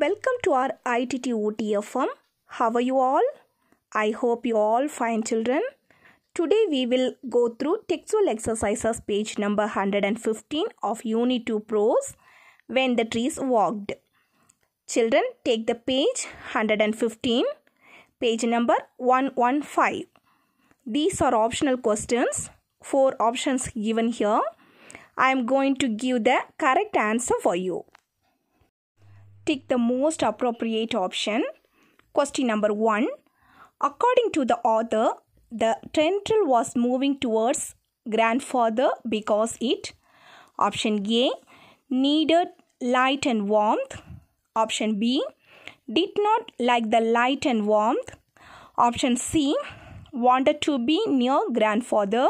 Welcome to our ITT OTFM. How are you all? I hope you all fine children. Today we will go through textual exercises page number 115 of Unit 2 Prose When the Trees Walked. Children take the page 115, page number 115. These are optional questions. Four options given here. I am going to give the correct answer for you. Take the most appropriate option. Question number 1. According to the author, the tendril was moving towards grandfather because it option A needed light and warmth option B did not like the light and warmth option C wanted to be near grandfather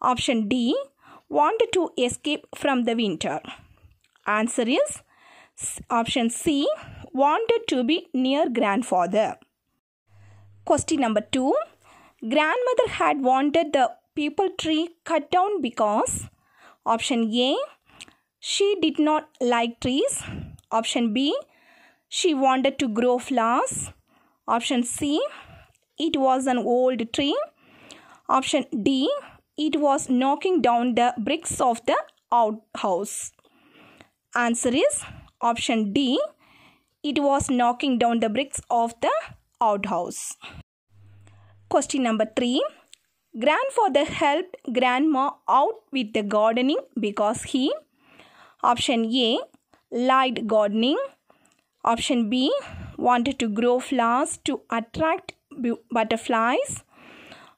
option D wanted to escape from the winter answer is option C wanted to be near grandfather. Question number 2 grandmother had wanted the peepul tree cut down because option A she did not like trees. Option B she wanted to grow flowers. Option C it was an old tree. Option D it was knocking down the bricks of the outhouse. Answer is option D it was knocking down the bricks of the outhouse. Question number 3. Grandfather helped grandma out with the gardening because he option A liked gardening. Option B wanted to grow flowers to attract butterflies.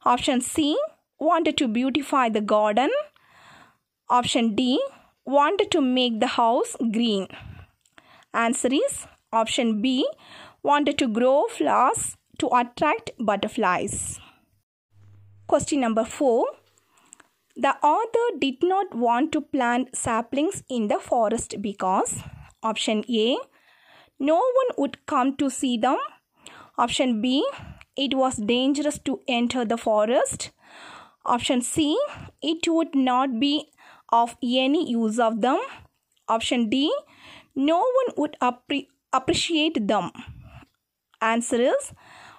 Option C wanted to beautify the garden. Option D wanted to make the house green answer is option B wanted to grow flowers to attract butterflies. Question number 4. The author did not want to plant saplings in the forest because option A no one would come to see them. Option B it was dangerous to enter the forest. Option C it would not be of any use of them. Option D no one would appre- appreciate them. Answer is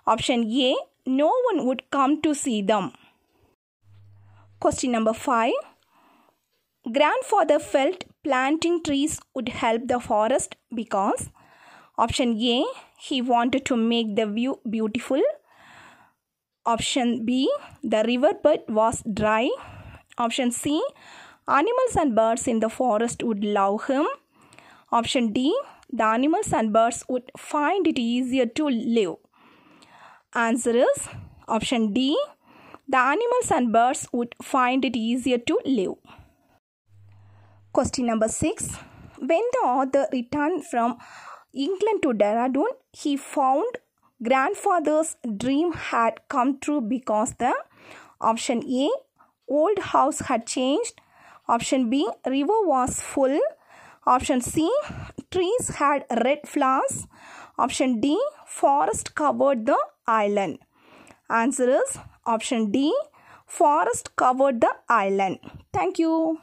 Option A No one would come to see them. Question number 5. Grandfather felt planting trees would help the forest because Option A He wanted to make the view beautiful. Option B The riverbed was dry. Option C Animals and birds in the forest would love him. Option D The animals and birds would find it easier to live. Answer is option D. The animals and birds would find it easier to live. Question number 6. When the author returned from England to Dehradun, he found grandfather's dream had come true because the option A old house had changed, option B river was full, option C trees had red flowers, option D forest covered the island. Answer is option D. Forest covered the island. Thank you.